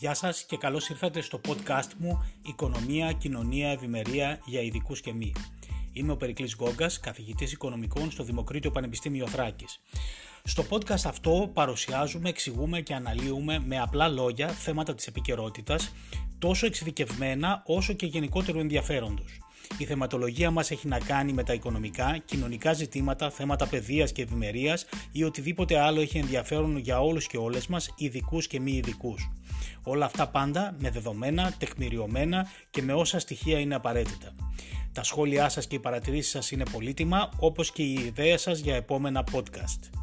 Γεια σας και καλώς ήρθατε στο podcast μου «Οικονομία, Κοινωνία, Ευημερία για ειδικούς και μη». Είμαι ο Περικλής Γκόγκας, καθηγητής οικονομικών στο Δημοκρίτιο Πανεπιστήμιο Θράκης. Στο podcast αυτό παρουσιάζουμε, εξηγούμε και αναλύουμε με απλά λόγια θέματα της επικαιρότητας, τόσο εξειδικευμένα όσο και γενικότερου ενδιαφέροντος. Η θεματολογία μας έχει να κάνει με τα οικονομικά, κοινωνικά ζητήματα, θέματα παιδείας και ευημερίας ή οτιδήποτε άλλο έχει ενδιαφέρον για όλους και όλες μας, ειδικούς και μη ειδικούς. Όλα αυτά πάντα με δεδομένα, τεκμηριωμένα και με όσα στοιχεία είναι απαραίτητα. Τα σχόλιά σας και οι παρατηρήσεις σας είναι πολύτιμα, όπως και οι ιδέες σας για επόμενα podcast.